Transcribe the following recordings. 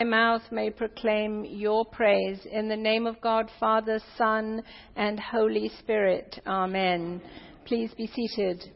My mouth may proclaim your praise in the name of God, Father, Son, and Holy Spirit. Amen. Please be seated.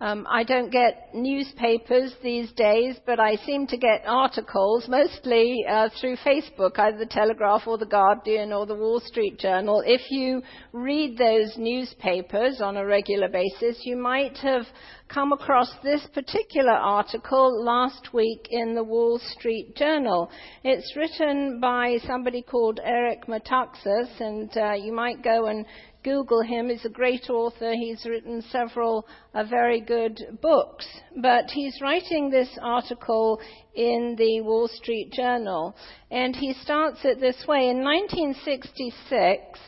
Um, I don't get newspapers these days, but I seem to get articles, mostly uh, through Facebook, either the Telegraph or the Guardian or the Wall Street Journal. If you read those newspapers on a regular basis, you might have come across this particular article last week in the Wall Street Journal. It's written by somebody called Eric Metaxas, and uh, you might go and Google him. He's a great author. He's written several uh, very good books. But he's writing this article in the Wall Street Journal. And he starts it this way. In 1966,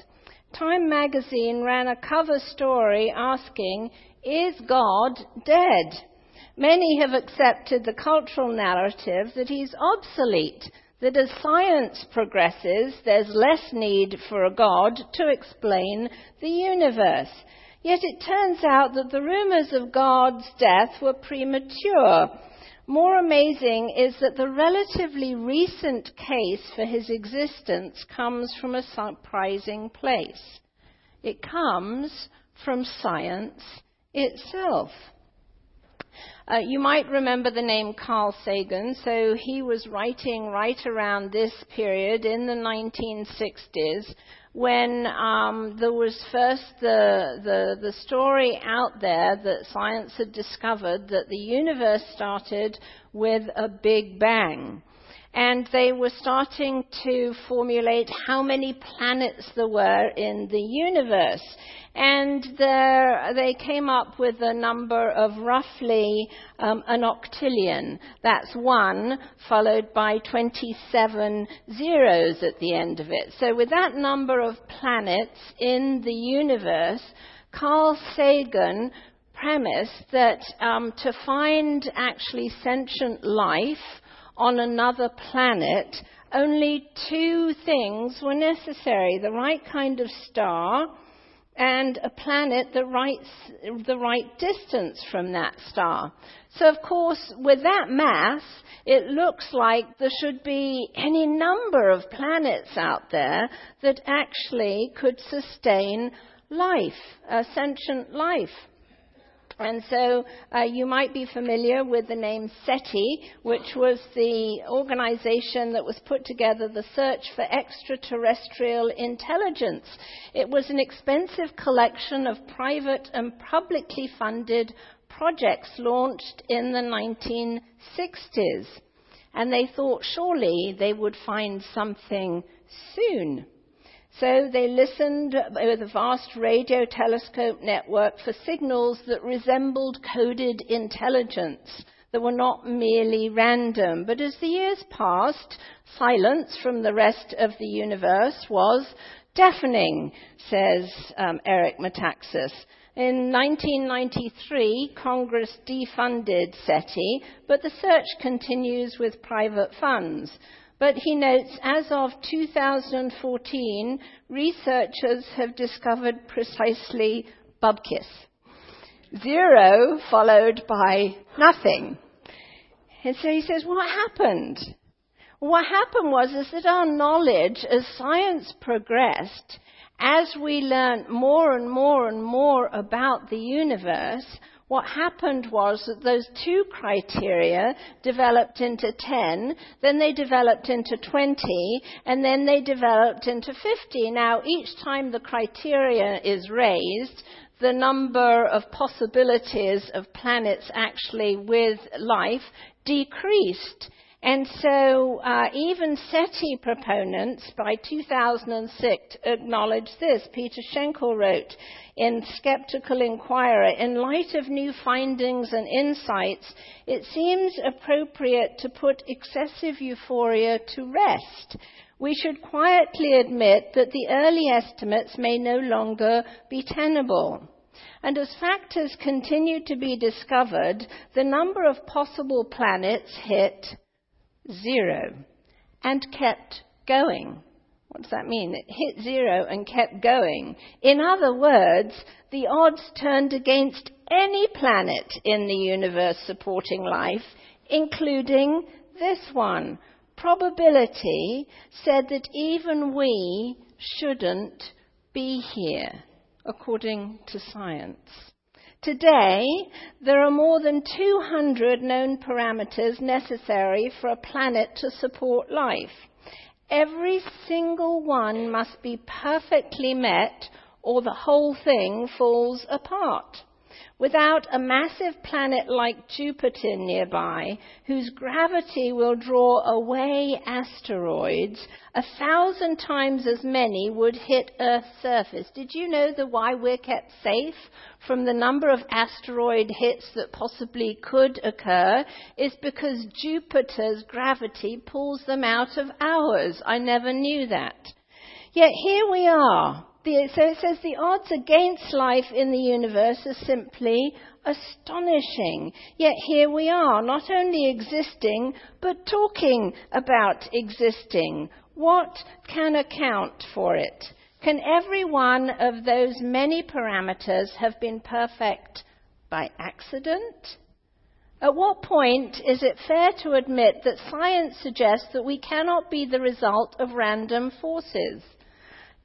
Time magazine ran a cover story asking, Is God dead? Many have accepted the cultural narrative that he's obsolete that as science progresses, there's less need for a God to explain the universe. Yet it turns out that the rumors of God's death were premature. More amazing is that the relatively recent case for his existence comes from a surprising place. It comes from science itself. Uh, you might remember the name Carl Sagan. So he was writing right around this period in the 1960s when um, there was first the, the, the story out there that science had discovered that the universe started with a big bang and they were starting to formulate how many planets there were in the universe. And there, they came up with a number of roughly um, an octillion. That's one, followed by 27 zeros at the end of it. So, with that number of planets in the universe, Carl Sagan premised that um, to find actually sentient life, on another planet, only two things were necessary the right kind of star and a planet the right, the right distance from that star. So, of course, with that mass, it looks like there should be any number of planets out there that actually could sustain life, a sentient life. And so uh, you might be familiar with the name SETI, which was the organization that was put together the search for extraterrestrial intelligence. It was an expensive collection of private and publicly funded projects launched in the 1960s. And they thought surely they would find something soon. So they listened with a vast radio telescope network for signals that resembled coded intelligence that were not merely random. But as the years passed, silence from the rest of the universe was deafening, says um, Eric Metaxas. In 1993, Congress defunded SETI, but the search continues with private funds. But he notes, as of 2014, researchers have discovered precisely bubkiss. Zero followed by nothing. And so he says, what happened? What happened was is that our knowledge as science progressed, as we learned more and more and more about the universe, what happened was that those two criteria developed into 10, then they developed into 20, and then they developed into 50. Now, each time the criteria is raised, the number of possibilities of planets actually with life decreased. And so uh, even SETI proponents by 2006 acknowledged this. Peter Schenkel wrote in Skeptical Inquirer, in light of new findings and insights, it seems appropriate to put excessive euphoria to rest. We should quietly admit that the early estimates may no longer be tenable. And as factors continue to be discovered, the number of possible planets hit zero and kept going. What does that mean? It hit zero and kept going. In other words, the odds turned against any planet in the universe supporting life, including this one. Probability said that even we shouldn't be here, according to science. Today, there are more than 200 known parameters necessary for a planet to support life. Every single one must be perfectly met or the whole thing falls apart. Without a massive planet like Jupiter nearby, whose gravity will draw away asteroids, a thousand times as many would hit Earth's surface. Did you know that why we're kept safe from the number of asteroid hits that possibly could occur is because Jupiter's gravity pulls them out of ours. I never knew that. Yet here we are the, so it says the odds against life in the universe are simply astonishing. Yet here we are, not only existing, but talking about existing. What can account for it? Can every one of those many parameters have been perfect by accident? At what point is it fair to admit that science suggests that we cannot be the result of random forces?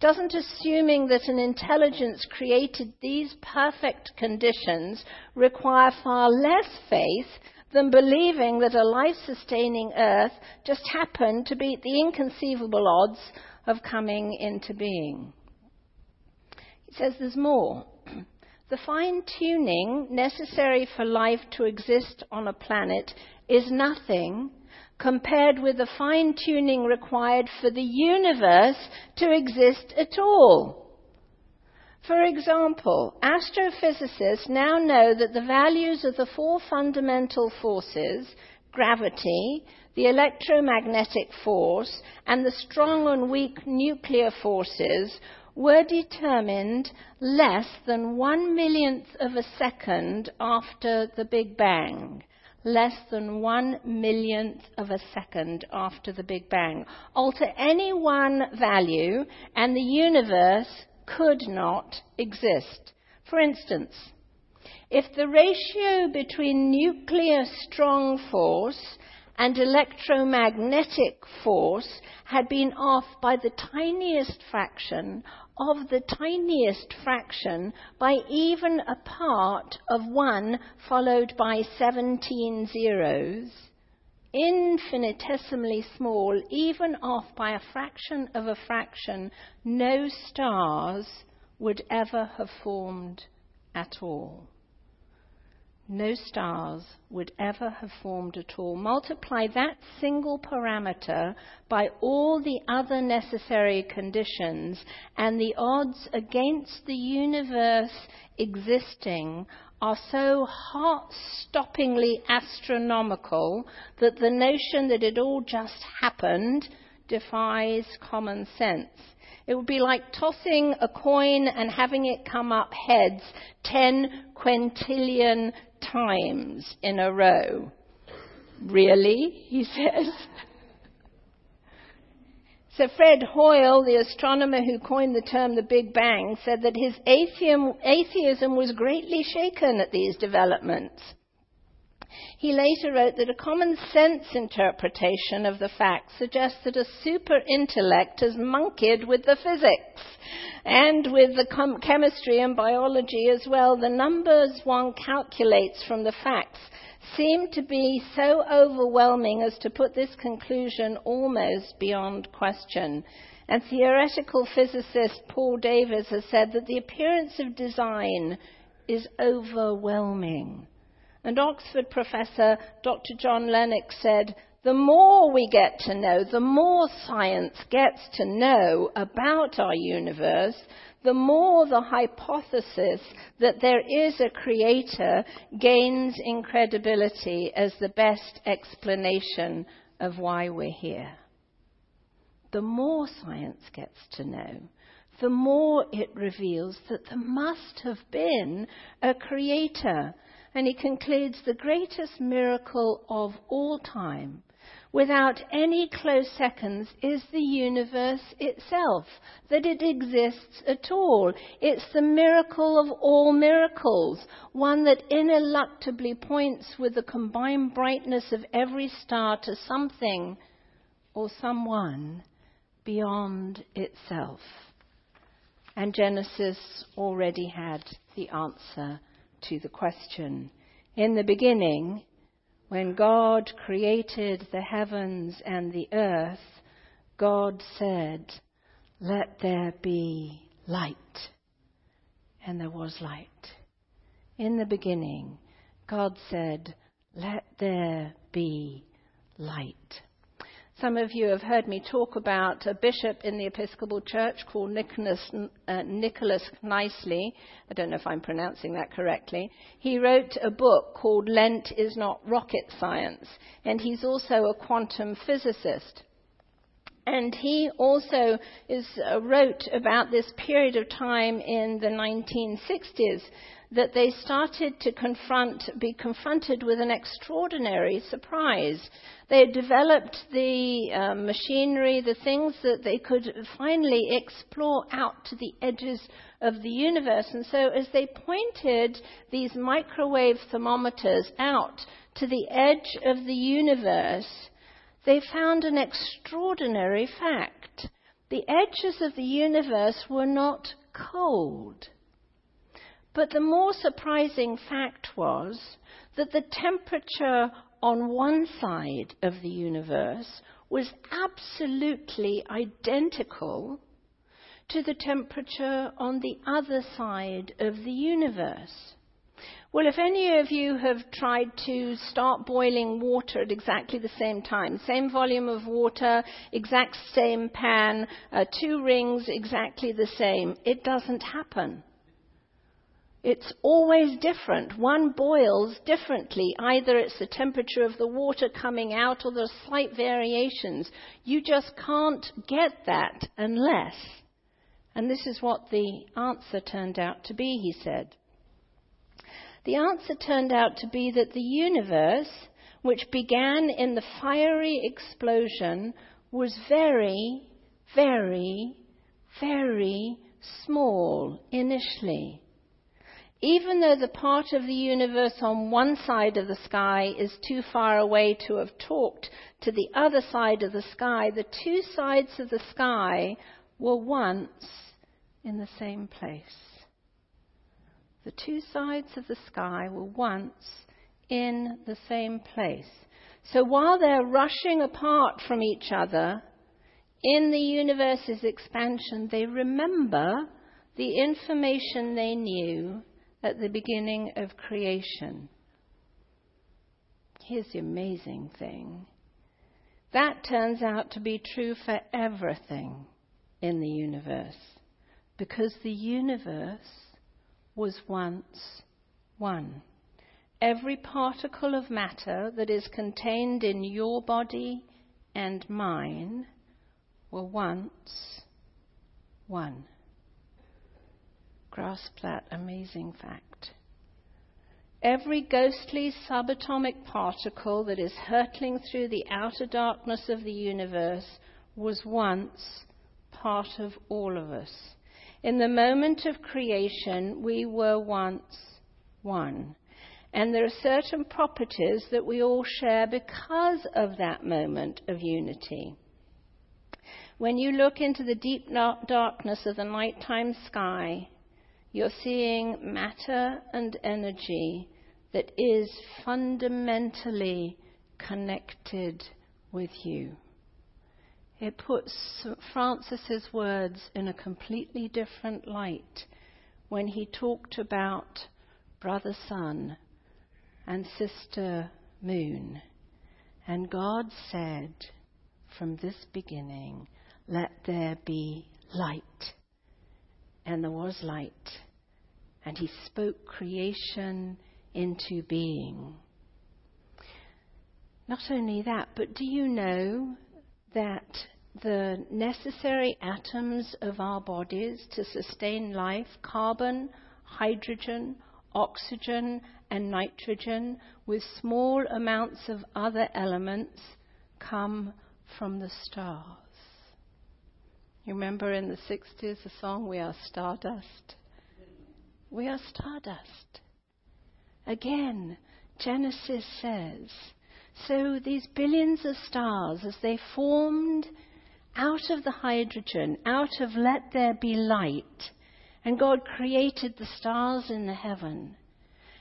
Doesn't assuming that an intelligence created these perfect conditions require far less faith than believing that a life sustaining earth just happened to beat the inconceivable odds of coming into being. He says there's more. The fine tuning necessary for life to exist on a planet is nothing compared with the fine tuning required for the universe to exist at all. For example, astrophysicists now know that the values of the four fundamental forces, gravity, the electromagnetic force, and the strong and weak nuclear forces, were determined less than one millionth of a second after the Big Bang less than one millionth of a second after the Big Bang. Alter any one value, and the universe could not exist. For instance, if the ratio between nuclear strong force and electromagnetic force had been off by the tiniest fraction of the tiniest fraction by even a part of 1 followed by 17 zeros, infinitesimally small, even off by a fraction of a fraction, no stars would ever have formed at all no stars would ever have formed at all. Multiply that single parameter by all the other necessary conditions, and the odds against the universe existing are so heart-stoppingly astronomical that the notion that it all just happened defies common sense. It would be like tossing a coin and having it come up heads 10 quintillion times in a row. Really? He says. So Fred Hoyle, the astronomer who coined the term the Big Bang, said that his atheism, atheism was greatly shaken at these developments. He later wrote that a common sense interpretation of the facts suggests that a super intellect has monkeyed with the physics and with the chemistry and biology as well. The numbers one calculates from the facts seem to be so overwhelming as to put this conclusion almost beyond question. And theoretical physicist Paul Davies has said that the appearance of design is overwhelming. And Oxford professor Dr. John Lennox said, the more we get to know, the more science gets to know about our universe, the more the hypothesis that there is a creator gains in credibility as the best explanation of why we're here. The more science gets to know, the more it reveals that there must have been a creator And he concludes the greatest miracle of all time without any close seconds is the universe itself, that it exists at all. It's the miracle of all miracles, one that ineluctably points with the combined brightness of every star to something or someone beyond itself. And Genesis already had the answer to the question. In the beginning, when God created the heavens and the earth, God said, Let there be light. And there was light. In the beginning, God said, Let there be light. Some of you have heard me talk about a bishop in the Episcopal Church called Nicholas, uh, Nicholas Knisely. I don't know if I'm pronouncing that correctly. He wrote a book called Lent is Not Rocket Science, and he's also a quantum physicist. And he also is, uh, wrote about this period of time in the 1960s that they started to confront, be confronted with an extraordinary surprise. They had developed the uh, machinery, the things that they could finally explore out to the edges of the universe. And so as they pointed these microwave thermometers out to the edge of the universe, they found an extraordinary fact. The edges of the universe were not cold. But the more surprising fact was that the temperature on one side of the universe was absolutely identical to the temperature on the other side of the universe. Well, if any of you have tried to start boiling water at exactly the same time, same volume of water, exact same pan, uh, two rings exactly the same, it doesn't happen. It's always different. One boils differently. Either it's the temperature of the water coming out or there's slight variations. You just can't get that unless. And this is what the answer turned out to be, he said. The answer turned out to be that the universe, which began in the fiery explosion, was very, very, very small initially even though the part of the universe on one side of the sky is too far away to have talked to the other side of the sky, the two sides of the sky were once in the same place. The two sides of the sky were once in the same place. So while they're rushing apart from each other in the universe's expansion, they remember the information they knew at the beginning of creation. Here's the amazing thing that turns out to be true for everything in the universe because the universe was once one. Every particle of matter that is contained in your body and mine were once one grasp that amazing fact. Every ghostly subatomic particle that is hurtling through the outer darkness of the universe was once part of all of us. In the moment of creation, we were once one. And there are certain properties that we all share because of that moment of unity. When you look into the deep darkness of the nighttime sky, you're seeing matter and energy that is fundamentally connected with you. It puts Francis's words in a completely different light when he talked about brother sun and sister moon. And God said from this beginning, let there be light and there was light. And he spoke creation into being. Not only that, but do you know that the necessary atoms of our bodies to sustain life, carbon, hydrogen, oxygen and nitrogen with small amounts of other elements come from the stars. You remember in the 60s the song, We Are Stardust? We are stardust. Again, Genesis says, so these billions of stars, as they formed out of the hydrogen, out of let there be light, and God created the stars in the heaven.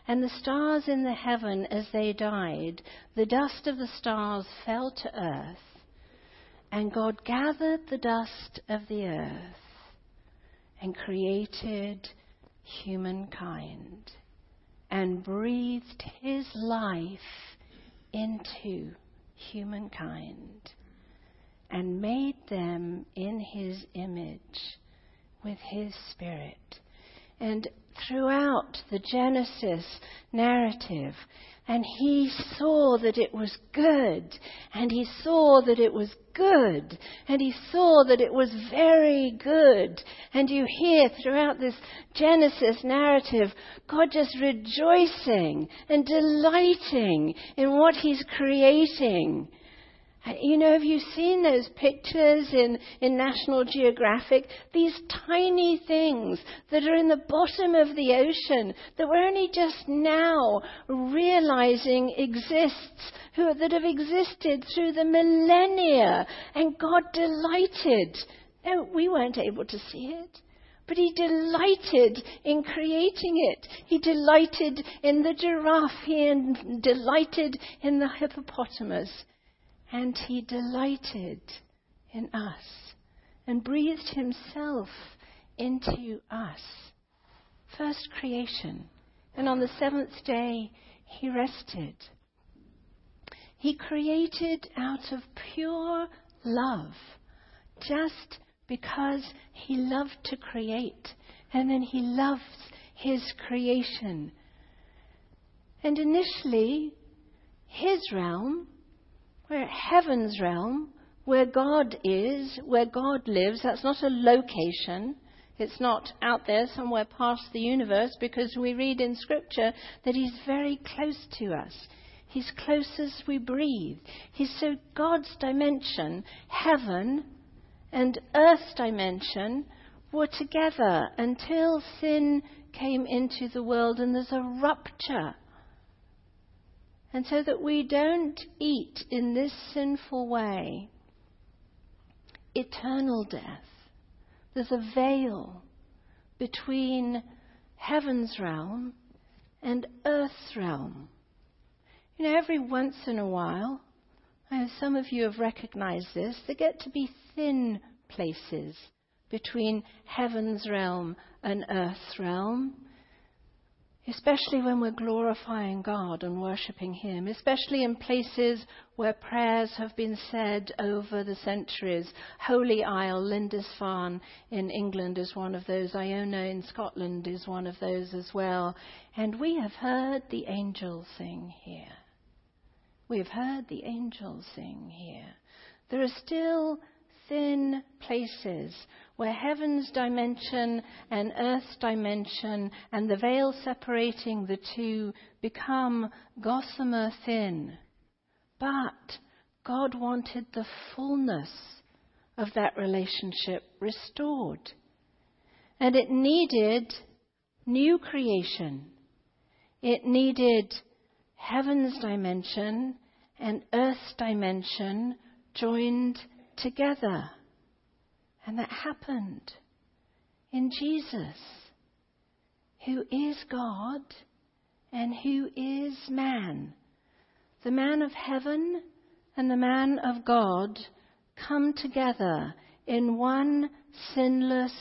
And the stars in the heaven, as they died, the dust of the stars fell to earth. And God gathered the dust of the earth and created humankind and breathed his life into humankind and made them in his image with his spirit. And throughout the Genesis narrative, and he saw that it was good, and he saw that it was good, and he saw that it was very good. And you hear throughout this Genesis narrative, God just rejoicing and delighting in what he's creating. You know, have you seen those pictures in, in National Geographic? These tiny things that are in the bottom of the ocean that we're only just now realizing exists, who, that have existed through the millennia. And God delighted. No, we weren't able to see it. But he delighted in creating it. He delighted in the giraffe. He delighted in the hippopotamus. And he delighted in us and breathed himself into us. First creation. And on the seventh day, he rested. He created out of pure love, just because he loved to create. And then he loves his creation. And initially, his realm we're heaven's realm, where God is, where God lives. That's not a location. It's not out there somewhere past the universe because we read in Scripture that He's very close to us. He's close as we breathe. He's so God's dimension, heaven and earth's dimension were together until sin came into the world and there's a rupture and so that we don't eat in this sinful way eternal death. There's a veil between heaven's realm and earth's realm. You know, every once in a while, I know some of you have recognized this, there get to be thin places between heaven's realm and earth's realm especially when we're glorifying God and worshipping Him, especially in places where prayers have been said over the centuries. Holy Isle, Lindisfarne in England is one of those. Iona in Scotland is one of those as well. And we have heard the angels sing here. We have heard the angels sing here. There are still thin places where heaven's dimension and earth's dimension and the veil separating the two become gossamer thin. But God wanted the fullness of that relationship restored. And it needed new creation. It needed heaven's dimension and earth's dimension joined together. And that happened in Jesus, who is God and who is man. The man of heaven and the man of God come together in one sinless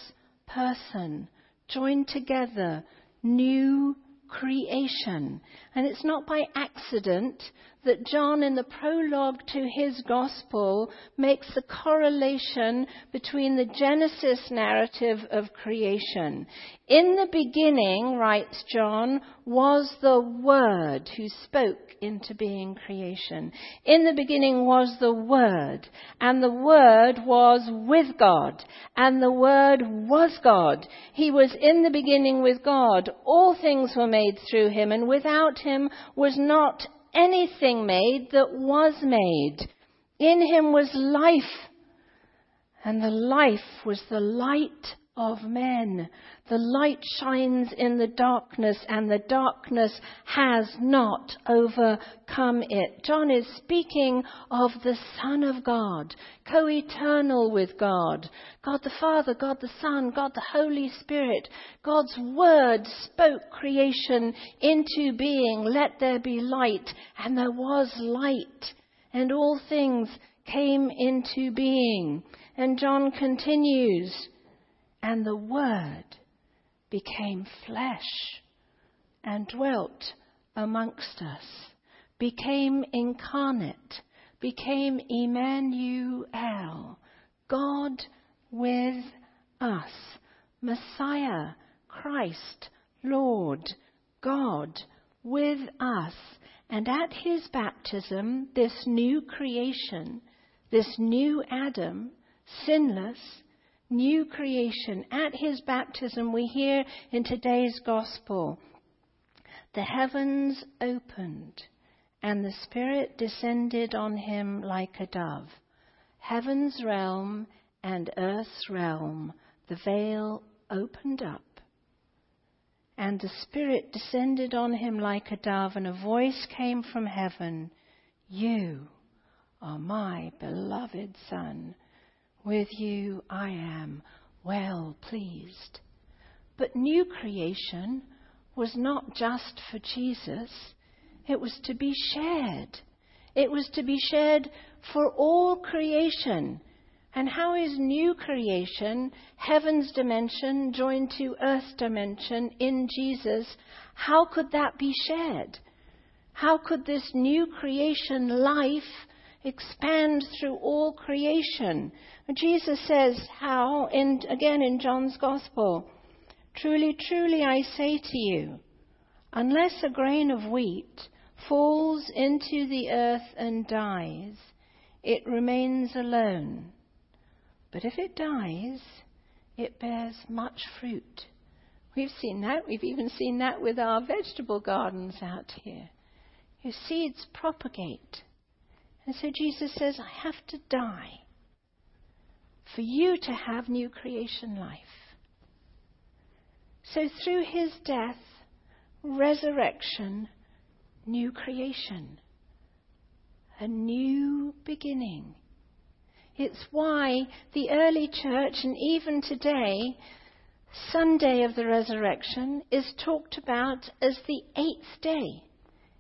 person, joined together, new creation. And it's not by accident that John, in the prologue to his gospel, makes the correlation between the Genesis narrative of creation. In the beginning, writes John, was the Word who spoke into being creation. In the beginning was the Word, and the Word was with God, and the Word was God. He was in the beginning with God. All things were made through him, and without him was not anything made that was made. In him was life, and the life was the light of men. The light shines in the darkness, and the darkness has not overcome it. John is speaking of the Son of God, co eternal with God. God the Father, God the Son, God the Holy Spirit. God's Word spoke creation into being. Let there be light, and there was light, and all things came into being. And John continues, and the Word became flesh and dwelt amongst us, became incarnate, became Emmanuel, God with us, Messiah, Christ, Lord, God with us. And at his baptism, this new creation, this new Adam, sinless, new creation. At his baptism, we hear in today's gospel the heavens opened and the Spirit descended on him like a dove. Heaven's realm and earth's realm, the veil opened up. And the Spirit descended on him like a dove, and a voice came from heaven You are my beloved Son with you I am well pleased. But new creation was not just for Jesus, it was to be shared. It was to be shared for all creation. And how is new creation, heaven's dimension joined to earth's dimension in Jesus, how could that be shared? How could this new creation life expand through all creation? Jesus says how, in, again in John's Gospel, Truly, truly, I say to you, unless a grain of wheat falls into the earth and dies, it remains alone. But if it dies, it bears much fruit. We've seen that. We've even seen that with our vegetable gardens out here. Your seeds propagate. And so Jesus says, I have to die for you to have new creation life. So through his death, resurrection, new creation, a new beginning. It's why the early church, and even today, Sunday of the resurrection is talked about as the eighth day.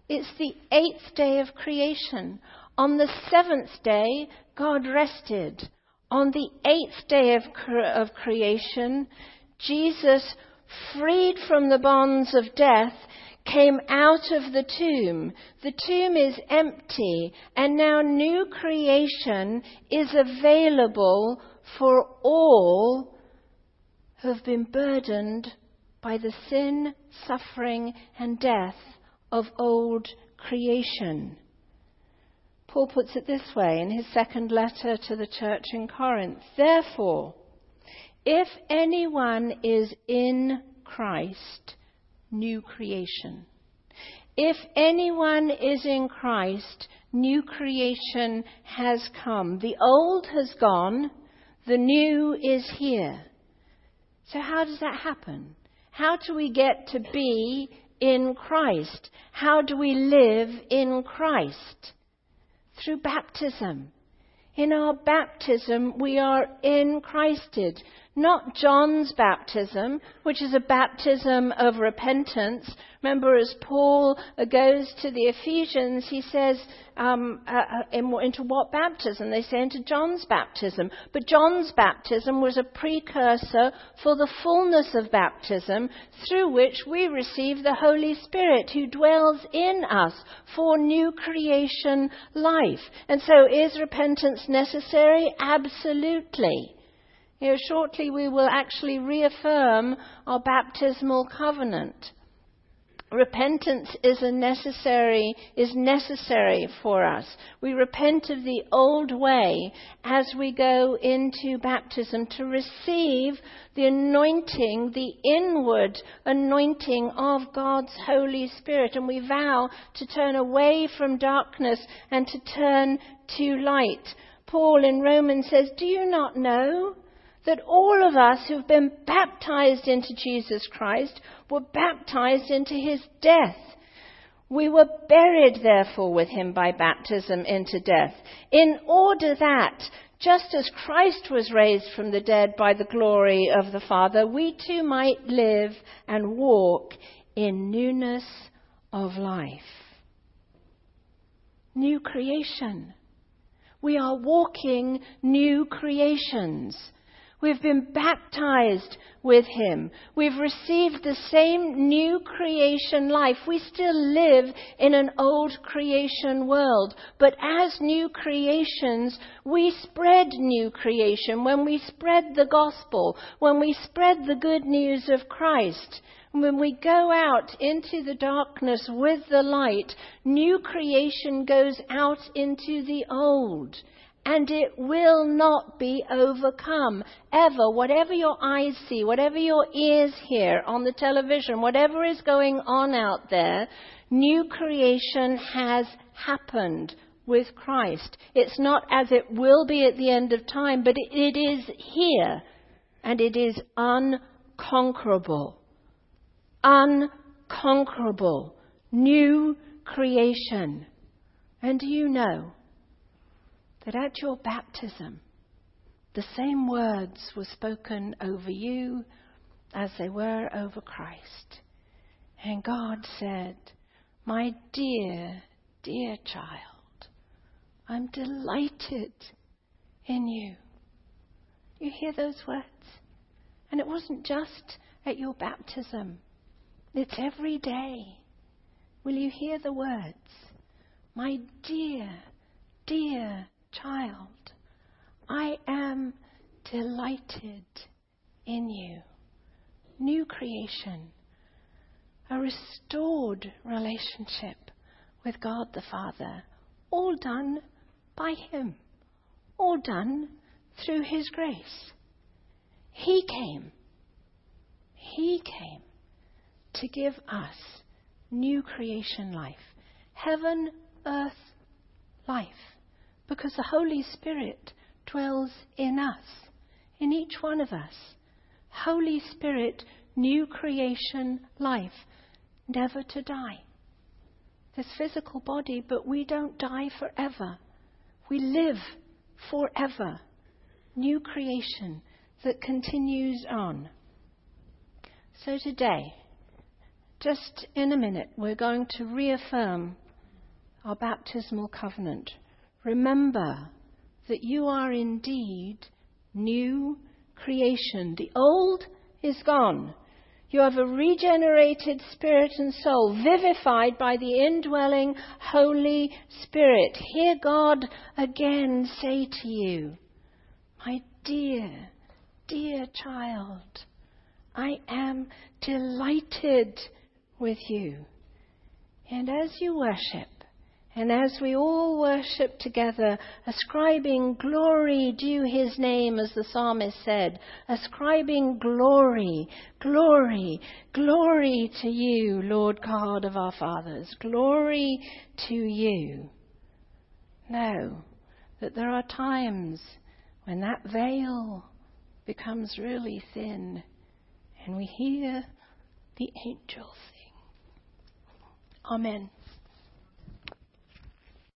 It's the eighth day of creation. On the seventh day, God rested on the eighth day of, cre- of creation, Jesus, freed from the bonds of death, came out of the tomb. The tomb is empty, and now new creation is available for all who have been burdened by the sin, suffering, and death of old creation. Paul puts it this way in his second letter to the church in Corinth. Therefore, if anyone is in Christ, new creation. If anyone is in Christ, new creation has come. The old has gone, the new is here. So, how does that happen? How do we get to be in Christ? How do we live in Christ? Through baptism. In our baptism, we are in Christed. Not John's baptism, which is a baptism of repentance. Remember, as Paul goes to the Ephesians, he says, um, uh, uh in, into what baptism? They say into John's baptism. But John's baptism was a precursor for the fullness of baptism through which we receive the Holy Spirit who dwells in us for new creation life. And so is repentance necessary? Absolutely. You know, shortly we will actually reaffirm our baptismal covenant. Repentance is necessary, is necessary for us. We repent of the old way as we go into baptism to receive the anointing, the inward anointing of God's Holy Spirit. And we vow to turn away from darkness and to turn to light. Paul in Romans says, Do you not know? That all of us who've been baptized into Jesus Christ were baptized into his death. We were buried, therefore, with him by baptism into death, in order that, just as Christ was raised from the dead by the glory of the Father, we too might live and walk in newness of life. New creation. We are walking new creations. We've been baptized with Him. We've received the same new creation life. We still live in an old creation world. But as new creations, we spread new creation when we spread the gospel, when we spread the good news of Christ. When we go out into the darkness with the light, new creation goes out into the old and it will not be overcome ever. Whatever your eyes see, whatever your ears hear on the television, whatever is going on out there, new creation has happened with Christ. It's not as it will be at the end of time, but it is here and it is unconquerable. Unconquerable. New creation. And do you know? That at your baptism, the same words were spoken over you as they were over Christ. And God said, My dear, dear child, I'm delighted in you. You hear those words? And it wasn't just at your baptism, it's every day. Will you hear the words? My dear, dear child, I am delighted in you. New creation, a restored relationship with God the Father, all done by Him, all done through His grace. He came, He came to give us new creation life, heaven, earth, life because the Holy Spirit dwells in us, in each one of us. Holy Spirit, new creation life, never to die. This physical body, but we don't die forever. We live forever. New creation that continues on. So today, just in a minute, we're going to reaffirm our baptismal covenant. Remember that you are indeed new creation. The old is gone. You have a regenerated spirit and soul, vivified by the indwelling Holy Spirit. Hear God again say to you, My dear, dear child, I am delighted with you. And as you worship, and as we all worship together, ascribing glory due his name, as the psalmist said, ascribing glory, glory, glory to you, Lord God of our fathers, glory to you. Know that there are times when that veil becomes really thin and we hear the angel sing. Amen.